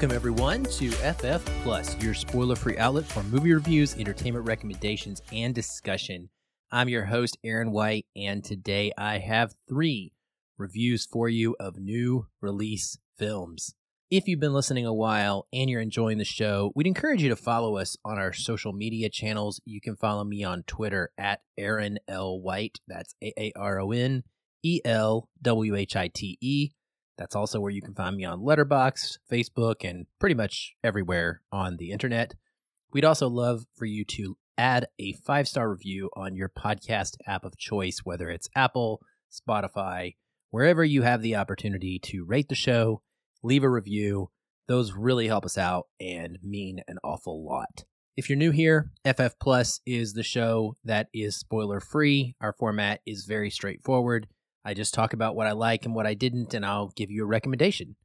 Welcome, everyone, to FF Plus, your spoiler free outlet for movie reviews, entertainment recommendations, and discussion. I'm your host, Aaron White, and today I have three reviews for you of new release films. If you've been listening a while and you're enjoying the show, we'd encourage you to follow us on our social media channels. You can follow me on Twitter at Aaron L. White. That's A A R O N E L W H I T E. That's also where you can find me on Letterboxd, Facebook, and pretty much everywhere on the internet. We'd also love for you to add a five star review on your podcast app of choice, whether it's Apple, Spotify, wherever you have the opportunity to rate the show leave a review. Those really help us out and mean an awful lot. If you're new here, FF Plus is the show that is spoiler free. Our format is very straightforward. I just talk about what I like and what I didn't, and I'll give you a recommendation.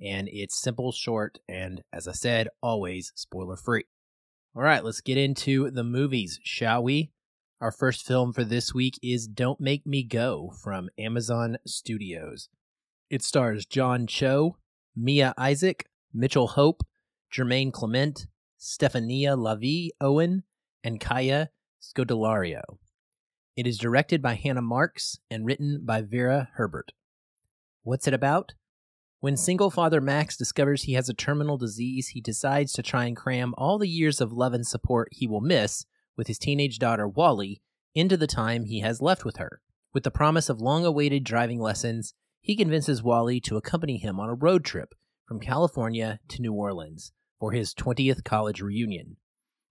And it's simple, short, and as I said, always spoiler free. All right, let's get into the movies, shall we? Our first film for this week is Don't Make Me Go from Amazon Studios. It stars John Cho, Mia Isaac, Mitchell Hope, Jemaine Clement, Stefania Lavie Owen, and Kaya Scodelario. It is directed by Hannah Marks and written by Vera Herbert. What's it about? When single father Max discovers he has a terminal disease, he decides to try and cram all the years of love and support he will miss with his teenage daughter Wally into the time he has left with her. With the promise of long awaited driving lessons, he convinces Wally to accompany him on a road trip from California to New Orleans for his 20th college reunion,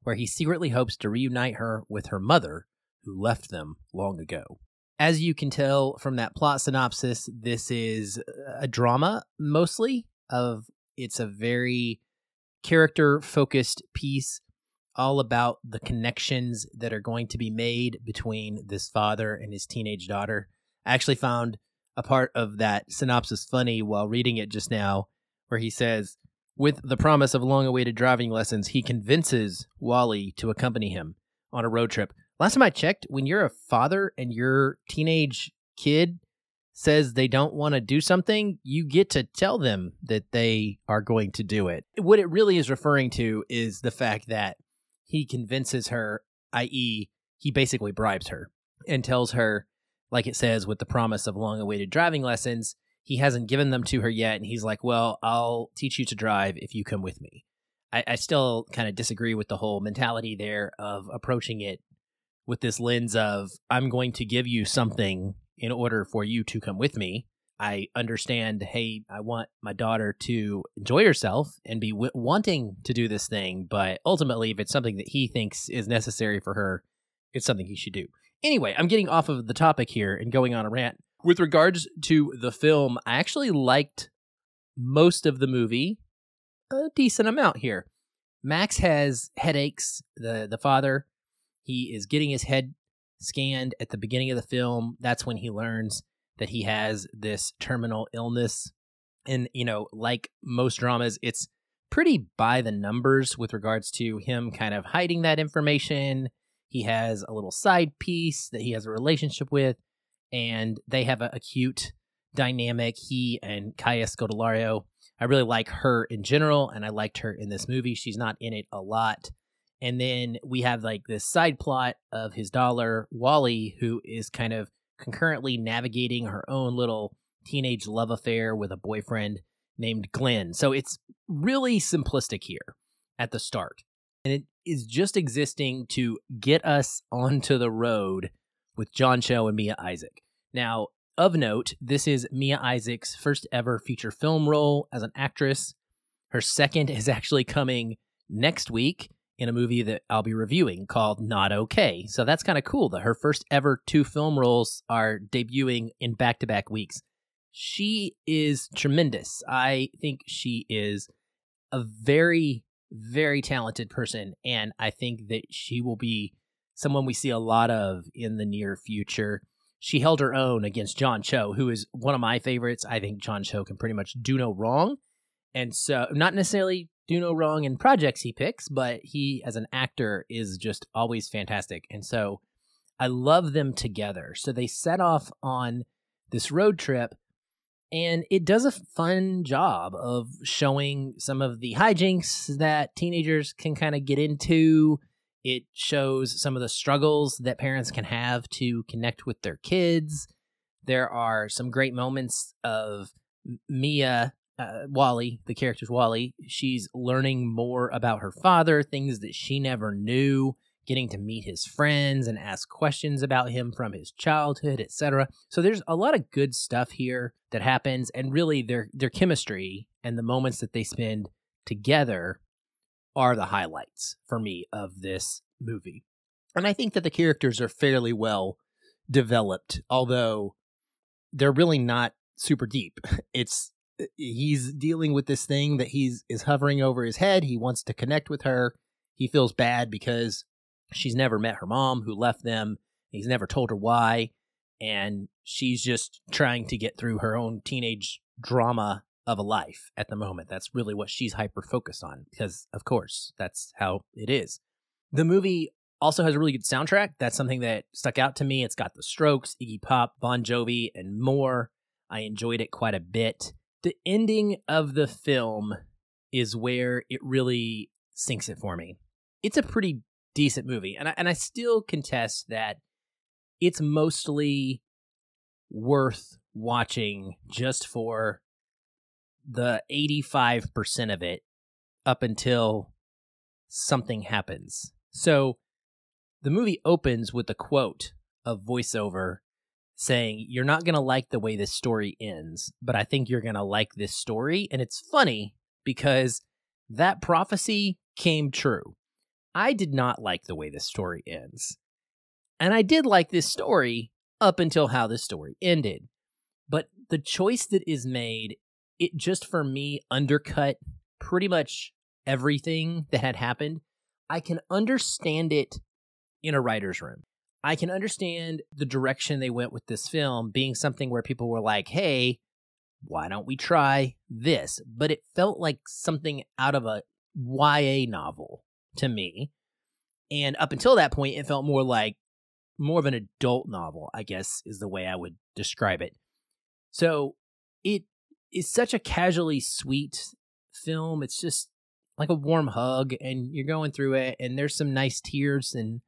where he secretly hopes to reunite her with her mother, who left them long ago. As you can tell from that plot synopsis, this is a drama mostly of it's a very character focused piece all about the connections that are going to be made between this father and his teenage daughter. I actually found a part of that synopsis funny while reading it just now, where he says, with the promise of long awaited driving lessons, he convinces Wally to accompany him on a road trip. Last time I checked, when you're a father and your teenage kid says they don't want to do something, you get to tell them that they are going to do it. What it really is referring to is the fact that he convinces her, i.e., he basically bribes her and tells her like it says, with the promise of long awaited driving lessons. He hasn't given them to her yet, and he's like, Well, I'll teach you to drive if you come with me. I, I still kind of disagree with the whole mentality there of approaching it with this lens of, I'm going to give you something in order for you to come with me. I understand, hey, I want my daughter to enjoy herself and be w- wanting to do this thing, but ultimately, if it's something that he thinks is necessary for her, it's something he should do. Anyway, I'm getting off of the topic here and going on a rant. With regards to the film, I actually liked most of the movie a decent amount here. Max has headaches, the the father. He is getting his head scanned at the beginning of the film. That's when he learns that he has this terminal illness. And, you know, like most dramas, it's pretty by the numbers with regards to him kind of hiding that information he has a little side piece that he has a relationship with, and they have a, cute dynamic. He and Kaya Scodelario. I really like her in general, and I liked her in this movie. She's not in it a lot. And then we have like this side plot of his dollar, Wally, who is kind of concurrently navigating her own little teenage love affair with a boyfriend named Glenn. So it's really simplistic here at the start. And it is just existing to get us onto the road with John Cho and Mia Isaac. Now, of note, this is Mia Isaac's first ever feature film role as an actress. Her second is actually coming next week in a movie that I'll be reviewing called Not Okay. So that's kind of cool that her first ever two film roles are debuting in back to back weeks. She is tremendous. I think she is a very very talented person, and I think that she will be someone we see a lot of in the near future. She held her own against John Cho, who is one of my favorites. I think John Cho can pretty much do no wrong. And so, not necessarily do no wrong in projects he picks, but he, as an actor, is just always fantastic. And so, I love them together. So, they set off on this road trip And it does a fun job of showing some of the hijinks that teenagers can kind of get into. It shows some of the struggles that parents can have to connect with their kids. There are some great moments of Mia uh, Wally, the character's Wally, she's learning more about her father, things that she never knew, getting to meet his friends and ask questions about him from his childhood, etc. So there's a lot of good stuff here that happens and really their their chemistry and the moments that they spend together are the highlights for me of this movie. And I think that the characters are fairly well developed, although they're really not super deep. It's Uh, he's dealing with this thing that he's is hovering over his head. He wants to connect with her. He feels bad because she's never met her mom who left them. He's never told her why and she's just trying to get through her own teenage drama of a life at the moment. That's really what she's hyper focused on because of course, that's how it is. The movie also has a really good soundtrack. That's something that stuck out to me. It's got the Strokes, Iggy Pop, Bon Jovi, and more. I enjoyed it quite a bit the ending of the film is where it really sinks it for me. It's a pretty decent movie, and I, and I still contest that it's mostly worth watching just for the 85% of it up until something happens. So the movie opens with a quote of voiceover saying, You're not going to like the way this story ends, but I think you're going to like this story. And it's funny because that prophecy came true. I did not like the way this story ends. And I did like this story up until how this story ended. But the choice that is made, it just for me undercut pretty much everything that had happened. I can understand it in a writer's room. I can understand the direction they went with this film being something where people were like, hey, why don't we try this? But it felt like something out of a YA novel to me. And up until that point, it felt more like more of an adult novel, I guess is the way I would describe it. So it is such a casually sweet film. It's just like a warm hug, and you're going through it, and there's some nice tears and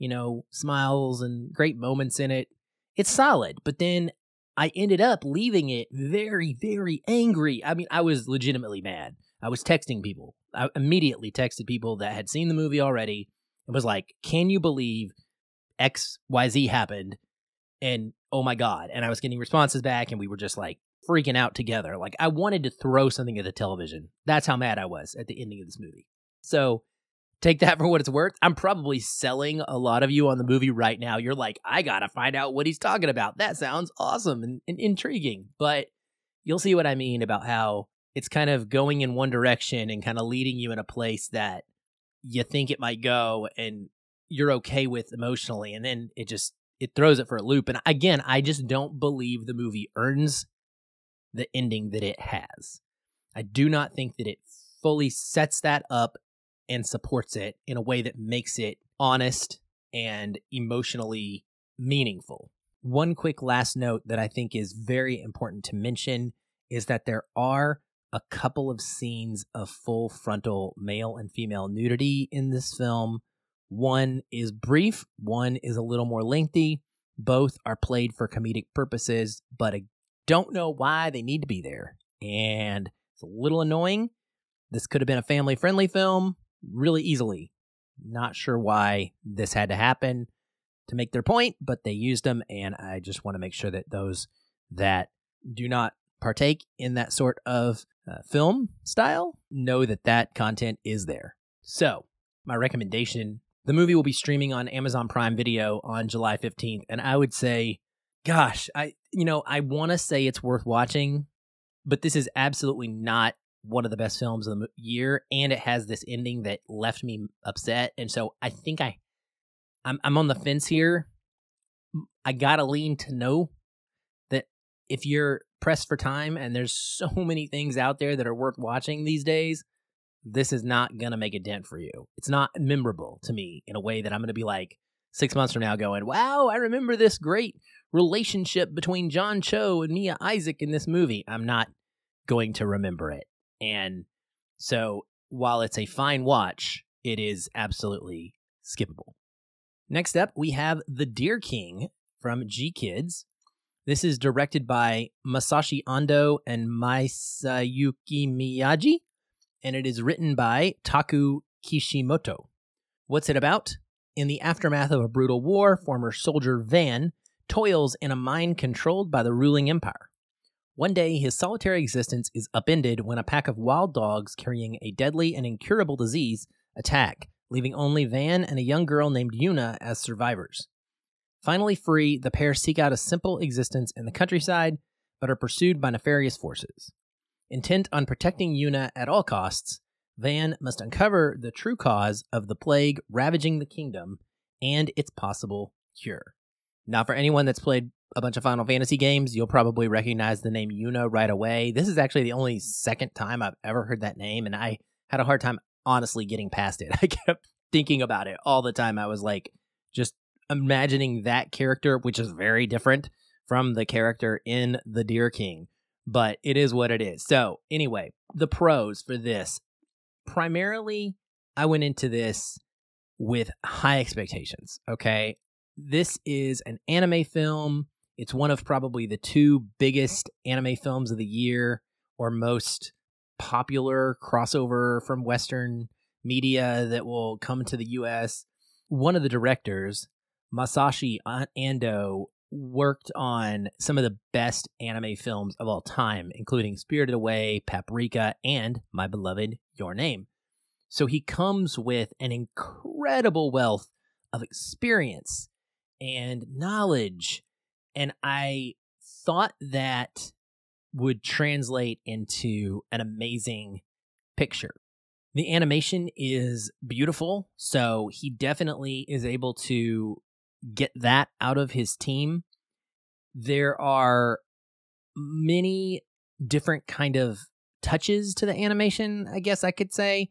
you know, smiles and great moments in it. It's solid, but then I ended up leaving it very, very angry. I mean, I was legitimately mad. I was texting people. I immediately texted people that had seen the movie already and was like, Can you believe XYZ happened? And oh my God. And I was getting responses back, and we were just like freaking out together. Like, I wanted to throw something at the television. That's how mad I was at the ending of this movie. So take that for what it's worth. I'm probably selling a lot of you on the movie right now. You're like, I gotta find out what he's talking about. That sounds awesome and, and, intriguing. But you'll see what I mean about how it's kind of going in one direction and kind of leading you in a place that you think it might go and you're okay with emotionally. And then it just it throws it for a loop. And again, I just don't believe the movie earns the ending that it has. I do not think that it fully sets that up and supports it in a way that makes it honest and emotionally meaningful. One quick last note that I think is very important to mention is that there are a couple of scenes of full frontal male and female nudity in this film. One is brief, one is a little more lengthy. Both are played for comedic purposes, but I don't know why they need to be there. And it's a little annoying. This could have been a family friendly film really easily. Not sure why this had to happen to make their point, but they used them, and I just want to make sure that those that do not partake in that sort of uh, film style know that that content is there. So, my recommendation the movie will be streaming on Amazon Prime Video on July 15th, and I would say, gosh, I you know, I want to say it's worth watching, but this is absolutely not one of the best films of the year, and it has this ending that left me upset. And so I think I, I'm I'm on the fence here. I gotta lean to know that if you're pressed for time and there's so many things out there that are worth watching these days, this is not gonna make a dent for you. It's not memorable to me in a way that I'm gonna be like, six months from now going, wow, I remember this great relationship between John Cho and Mia Isaac in this movie. I'm not going to remember it. And so while it's a fine watch, it is absolutely skippable. Next up, we have The Deer King from GKIDS. This is directed by Masashi Ando and Masayuki Miyaji, and it is written by Taku Kishimoto. What's it about? In the aftermath of a brutal war, former soldier Van toils in a mine controlled by the ruling empire. One day, his solitary existence is upended when a pack of wild dogs carrying a deadly and incurable disease attack, leaving only Van and a young girl named Yuna as survivors. Finally free, the pair seek out a simple existence in the countryside, but are pursued by nefarious forces. Intent on protecting Yuna at all costs, Van must uncover the true cause of the plague ravaging the kingdom and its possible cure. Now, for anyone that's played a bunch of Final Fantasy games, you'll probably recognize the name Yuna right away. This is actually the only second time I've ever heard that name, and I had a hard time honestly getting past it. I kept thinking about it all the time. I was like, just imagining that character, which is very different from the character in The Deer King, but it is what it is. So, anyway, the pros for this primarily, I went into this with high expectations. Okay. This is an anime film. It's one of probably the two biggest anime films of the year or most popular crossover from Western media that will come to the US. One of the directors, Masashi Ando, worked on some of the best anime films of all time, including Spirited Away, Paprika, and my beloved Your Name. So he comes with an incredible wealth of experience and knowledge. And I thought that would translate into an amazing picture. The animation is beautiful, so he definitely is able to get that out of his team. There are many different kind of touches to the animation, I guess I could say.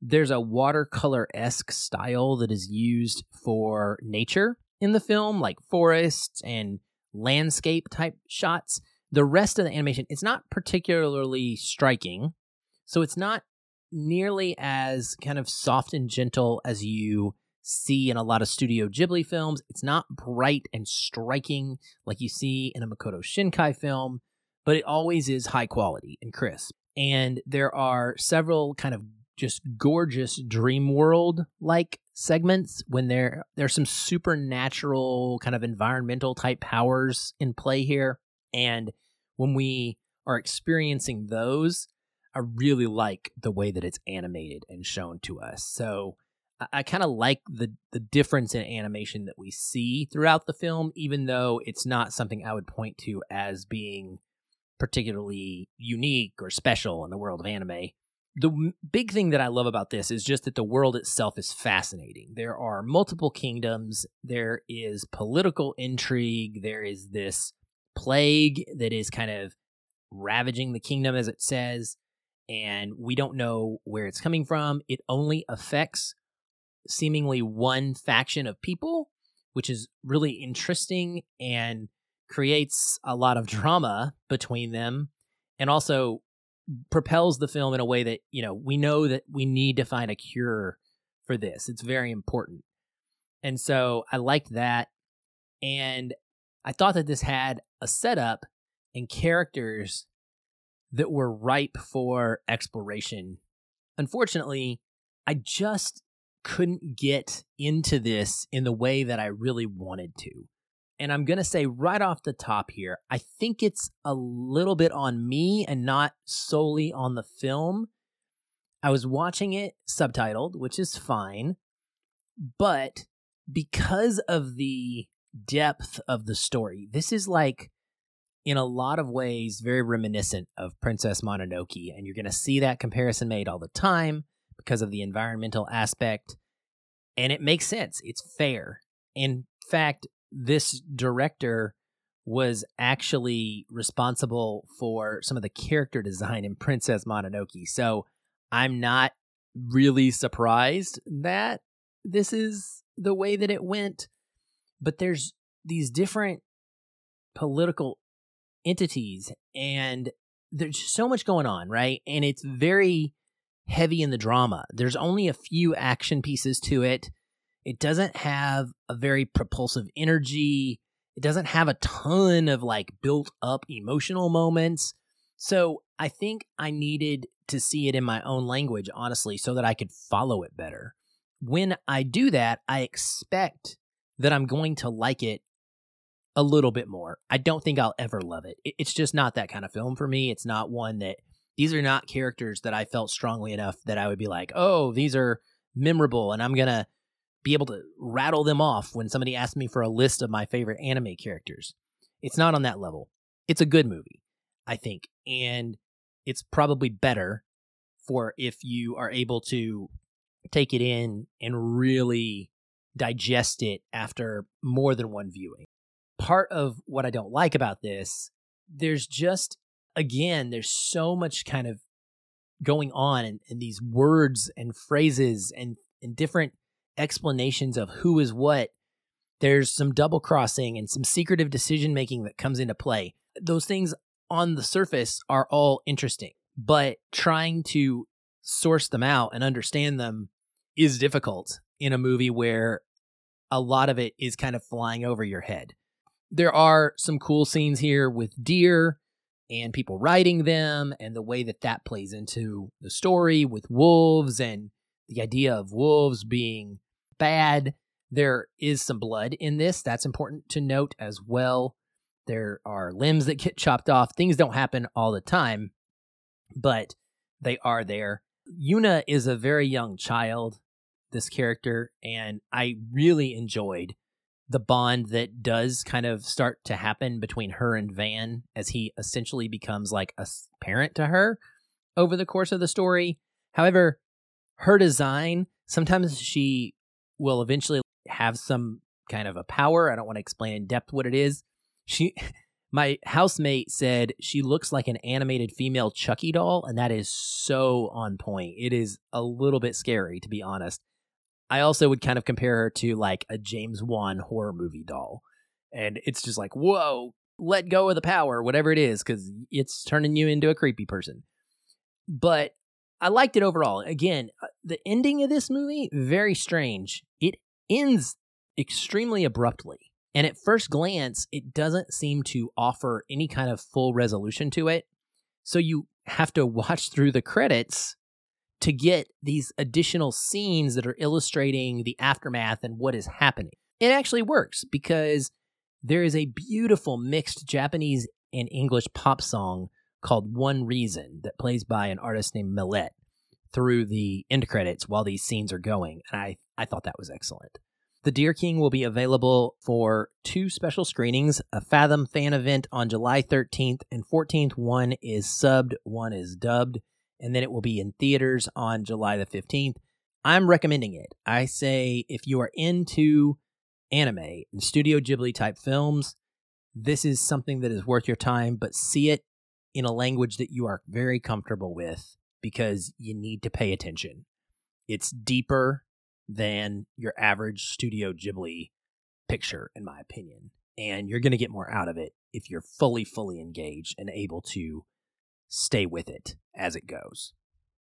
There's a watercolor esque style that is used for nature in the film, like forests and landscape type shots. The rest of the animation, it's not particularly striking. So it's not nearly as kind of soft and gentle as you see in a lot of Studio Ghibli films. It's not bright and striking like you see in a Makoto Shinkai film, but it always is high quality and crisp. And there are several kind of just gorgeous dream world like segments when there there's some supernatural kind of environmental type powers in play here. And when we are experiencing those i really like the way that it's animated and shown to us. So i, I kind of like the the difference in animation that we see throughout the film even though it's not something i would point to as being particularly unique or special in the world of anime the big thing that I love about this is just that the world itself is fascinating. There are multiple kingdoms, there is political intrigue, there is this plague that is kind of ravaging the kingdom, as it says, and we don't know where it's coming from. It only affects seemingly one faction of people, which is really interesting and creates a lot of drama between them and also propels the film in a way that you know we know that we need to find a cure for this. It's very important. And so i liked that. And i thought that this had a setup and characters that were ripe for exploration. Unfortunately i just couldn't get into this in the way that i really wanted to and I'm going to say right off the top here, I think it's a little bit on me and not solely on the film. I was watching it subtitled, which is fine, but because of the depth of the story, this is like in a lot of ways very reminiscent of Princess Mononoke, and you're going to see that comparison made all the time because of the environmental aspect, and it makes sense. It's fair. In fact, this director was actually responsible for some of the character design in Princess Mononoke. So I'm not really surprised that this is the way that it went, but there's these different political entities and there's so much going on, right? And it's very heavy in the drama. There's only a few action pieces to it. It doesn't have a very propulsive energy. It doesn't have a ton of like built up emotional moments. So I think I needed to see it in my own language, honestly, so that I could follow it better. When I do that, I expect that I'm going to like it a little bit more. I don't think I'll ever love it. It's just not that kind of film for me. It's not one that these are not characters that I felt strongly enough that I would be like, oh, these are memorable and I'm going to be able to rattle them off when somebody asks me for a list of my favorite anime characters. It's not on that level. It's a good movie, I think. And it's probably better for if you are able to take it in and really digest it after more than one viewing. Part of what I don't like about this, there's just, again, there's so much kind of going on in, these words and phrases and, and different explanations of who is what. There's some double crossing and some secretive decision making that comes into play. Those things on the surface are all interesting, but trying to source them out and understand them is difficult in a movie where a lot of it is kind of flying over your head. There are some cool scenes here with deer and people riding them and the way that that plays into the story with wolves and the idea of wolves being bad. There is some blood in this. That's important to note as well. There are limbs that get chopped off. Things don't happen all the time, but they are there. Yuna is a very young child this character, and I really enjoyed the bond that does kind of start to happen between her and Van as he essentially becomes like a parent to her over the course of the story. However, her design, sometimes she will eventually have some kind of a power. I don't want to explain in depth what it is. She my housemate said she looks like an animated female Chucky doll, and that is so on point. It is a little bit scary, to be honest. I also would kind of compare her to like a James Wan horror movie doll. And it's just like, whoa, let go of the power, whatever it is, because it's turning you into a creepy person. But I liked it overall. Again, uh, the ending of this movie, very strange. Ends extremely abruptly. And at first glance, it doesn't seem to offer any kind of full resolution to it. So you have to watch through the credits to get these additional scenes that are illustrating the aftermath and what is happening. It actually works because there is a beautiful mixed Japanese and English pop song called One Reason that plays by an artist named Millet through the end credits while these scenes are going. And I, I thought that was excellent. The Deer King will be available for two special screenings a Fathom fan event on July 13th and 14th. One is subbed, one is dubbed and then it will be in theaters on July the 15th. I'm recommending it. I say if you are into anime and Studio Ghibli type films, this is something that is worth your time, but see it in a language that you are very comfortable with because you need to pay attention. It's deeper than your average Studio Ghibli picture, in my opinion. And you're going to get more out of it if you're fully, fully engaged and able to stay with it as it goes.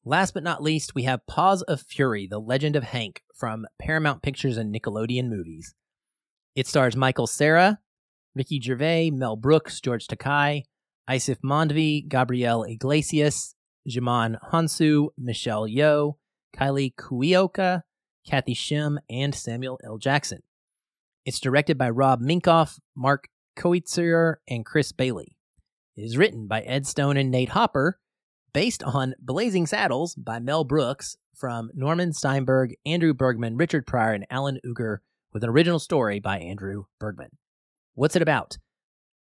Last but not least, we have Paws of Fury, The Legend of Hank from Paramount Pictures and Nickelodeon Movies. It stars Michael Cera, Ricky Gervais, Mel Brooks, George Takei, Aasif Mandvi, Gabriel Iglesias, Djimon Hounsou, Michelle Yeoh, Kylie Kuioka, Cathy Shim, and Samuel L. Jackson. It's directed by Rob Minkoff, Mark Koetsier, and Chris Bailey. It is written by Ed Stone and Nate Hopper, based on Blazing Saddles by Mel Brooks from Norman Steinberg, Andrew Bergman, Richard Pryor, and Alan Uger, with an original story by Andrew Bergman. What's it about?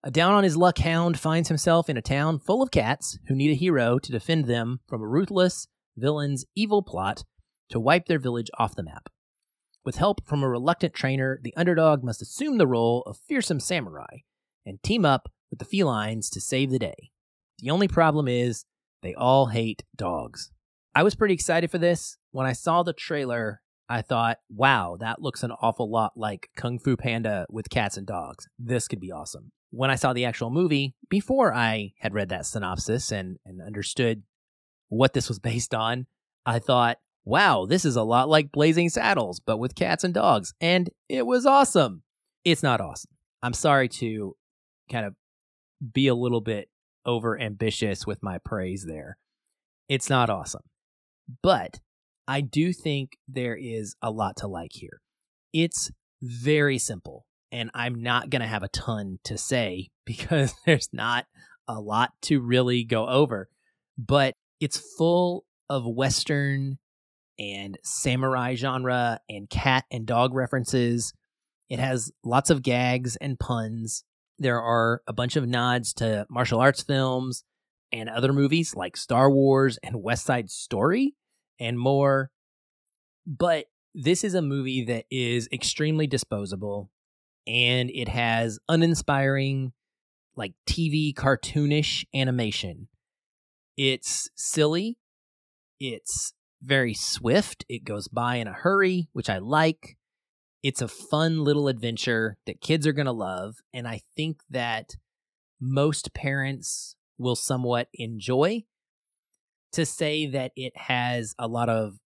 A down on his luck hound finds himself in a town full of cats who need a hero to defend them from a ruthless villain's evil plot to wipe their village off the map. With help from a reluctant trainer, the underdog must assume the role of fearsome samurai and team up with the felines to save the day. The only problem is they all hate dogs. I was pretty excited for this. When I saw the trailer, I thought, wow, that looks an awful lot like Kung Fu Panda with cats and dogs. This could be awesome. When I saw the actual movie, before I had read that synopsis and, and understood what this was based on, I thought, wow, this is a lot like Blazing Saddles, but with cats and dogs. And it was awesome. It's not awesome. I'm sorry to kind of be a little bit over ambitious with my praise there. It's not awesome. But I do think there is a lot to like here. It's very simple, and I'm not going to have a ton to say because there's not a lot to really go over, but it's full of Western and samurai genre and cat and dog references. It has lots of gags and puns. There are a bunch of nods to martial arts films and other movies like Star Wars and West Side Story and more. But this is a movie that is extremely disposable and it has uninspiring, like TV cartoonish animation. It's silly, it's very swift, it goes by in a hurry, which I like. It's a fun little adventure that kids are going to love. And I think that most parents will somewhat enjoy. To say that it has a lot of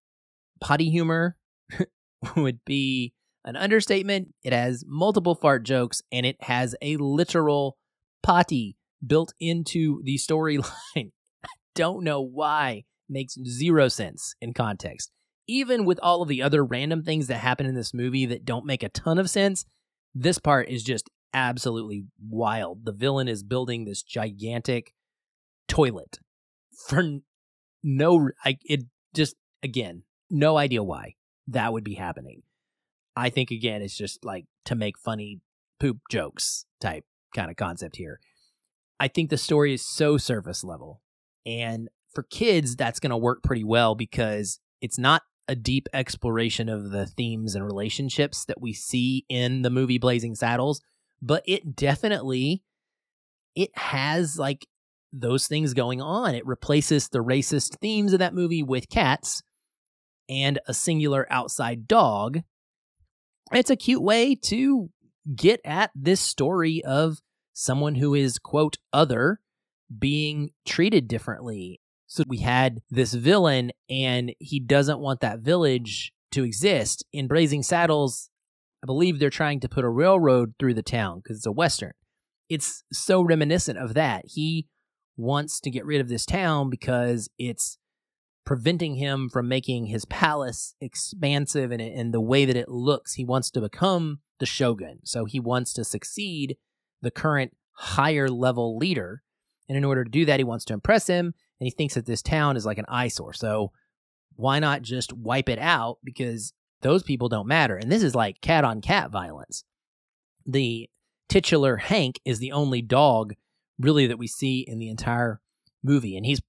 potty humor would be an understatement. It has multiple fart jokes and it has a literal potty built into the storyline. I don't know why. Makes zero sense in context. Even with all of the other random things that happen in this movie that don't make a ton of sense, this part is just absolutely wild. The villain is building this gigantic toilet for no I, it just again no idea why that would be happening i think again it's just like to make funny poop jokes type kind of concept here i think the story is so surface level and for kids that's going to work pretty well because it's not a deep exploration of the themes and relationships that we see in the movie blazing saddles but it definitely it has like those things going on. It replaces the racist themes of that movie with cats and a singular outside dog. It's a cute way to get at this story of someone who is, quote, other being treated differently. So we had this villain, and he doesn't want that village to exist. In Blazing Saddles, I believe they're trying to put a railroad through the town because it's a Western. It's so reminiscent of that. He wants to get rid of this town because it's preventing him from making his palace expansive and in the way that it looks. He wants to become the shogun. So he wants to succeed the current higher level leader. And in order to do that, he wants to impress him. And he thinks that this town is like an eyesore. So why not just wipe it out? Because those people don't matter. And this is like cat on cat violence. The titular Hank is the only dog really that we see in the entire movie, and he's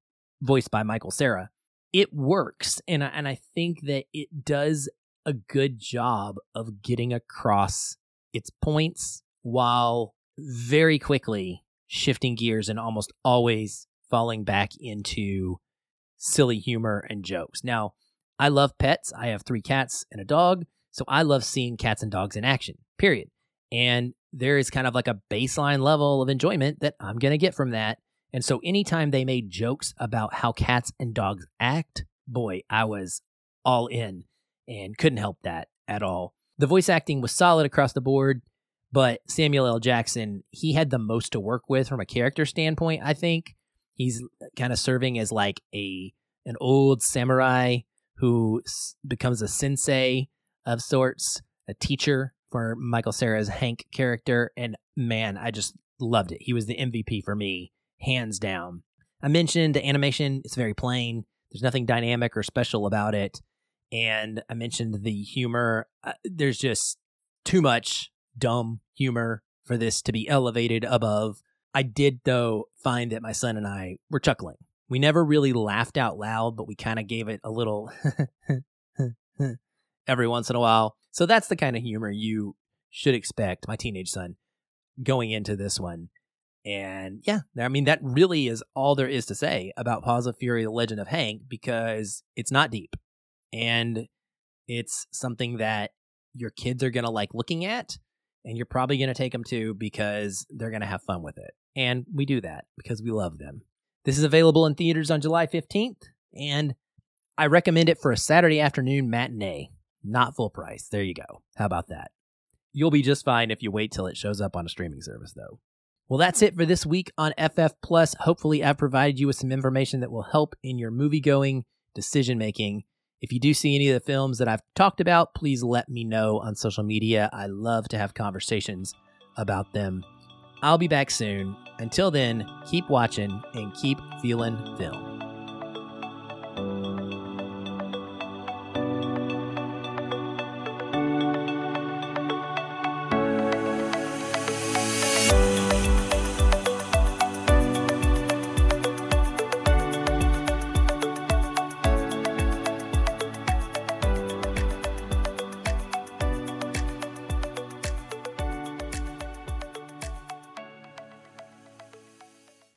voiced by Michael Cera. It works, and I, and I think that it does a good job of getting across its points while very quickly shifting gears and almost always falling back into silly humor and jokes. Now, I love pets. I have three cats and a dog, so I love seeing cats and dogs in action. Period. And there is kind of like a baseline level of enjoyment that I'm going to get from that. And so anytime they made jokes about how cats and dogs act, boy, I was all in and couldn't help that at all. The voice acting was solid across the board, but Samuel L. Jackson, he had the most to work with from a character standpoint, I think. He's kind of serving as like a an old samurai who becomes a sensei of sorts, a teacher for Michael Cera's Hank character, and man, I just loved it. He was the MVP for me, hands down. I mentioned the animation; it's very plain. There's nothing dynamic or special about it, and I mentioned the humor. Uh, there's just too much dumb humor for this to be elevated above. I did, though, find that my son and I were chuckling. We never really laughed out loud, but we kind of gave it a little every once in a while. So that's the kind of humor you should expect, my teenage son, going into this one. And yeah, I mean, that really is all there is to say about Paws of Fury, The Legend of Hank, because it's not deep. And It's something that your kids are going to like looking at, and you're probably going to take them to because they're going to have fun with it. And we do that because we love them. This is available in theaters on July 15th, and I recommend it for a Saturday afternoon matinee, not full price. There you go. How about that? You'll be just fine if you wait till it shows up on a streaming service, though. Well, that's it for this week on FF Plus. Hopefully, I've provided you with some information that will help in your movie going decision making. If you do see any of the films that I've talked about, please let me know on social media. I love to have conversations about them. I'll be back soon. Until then, keep watching and keep feeling film.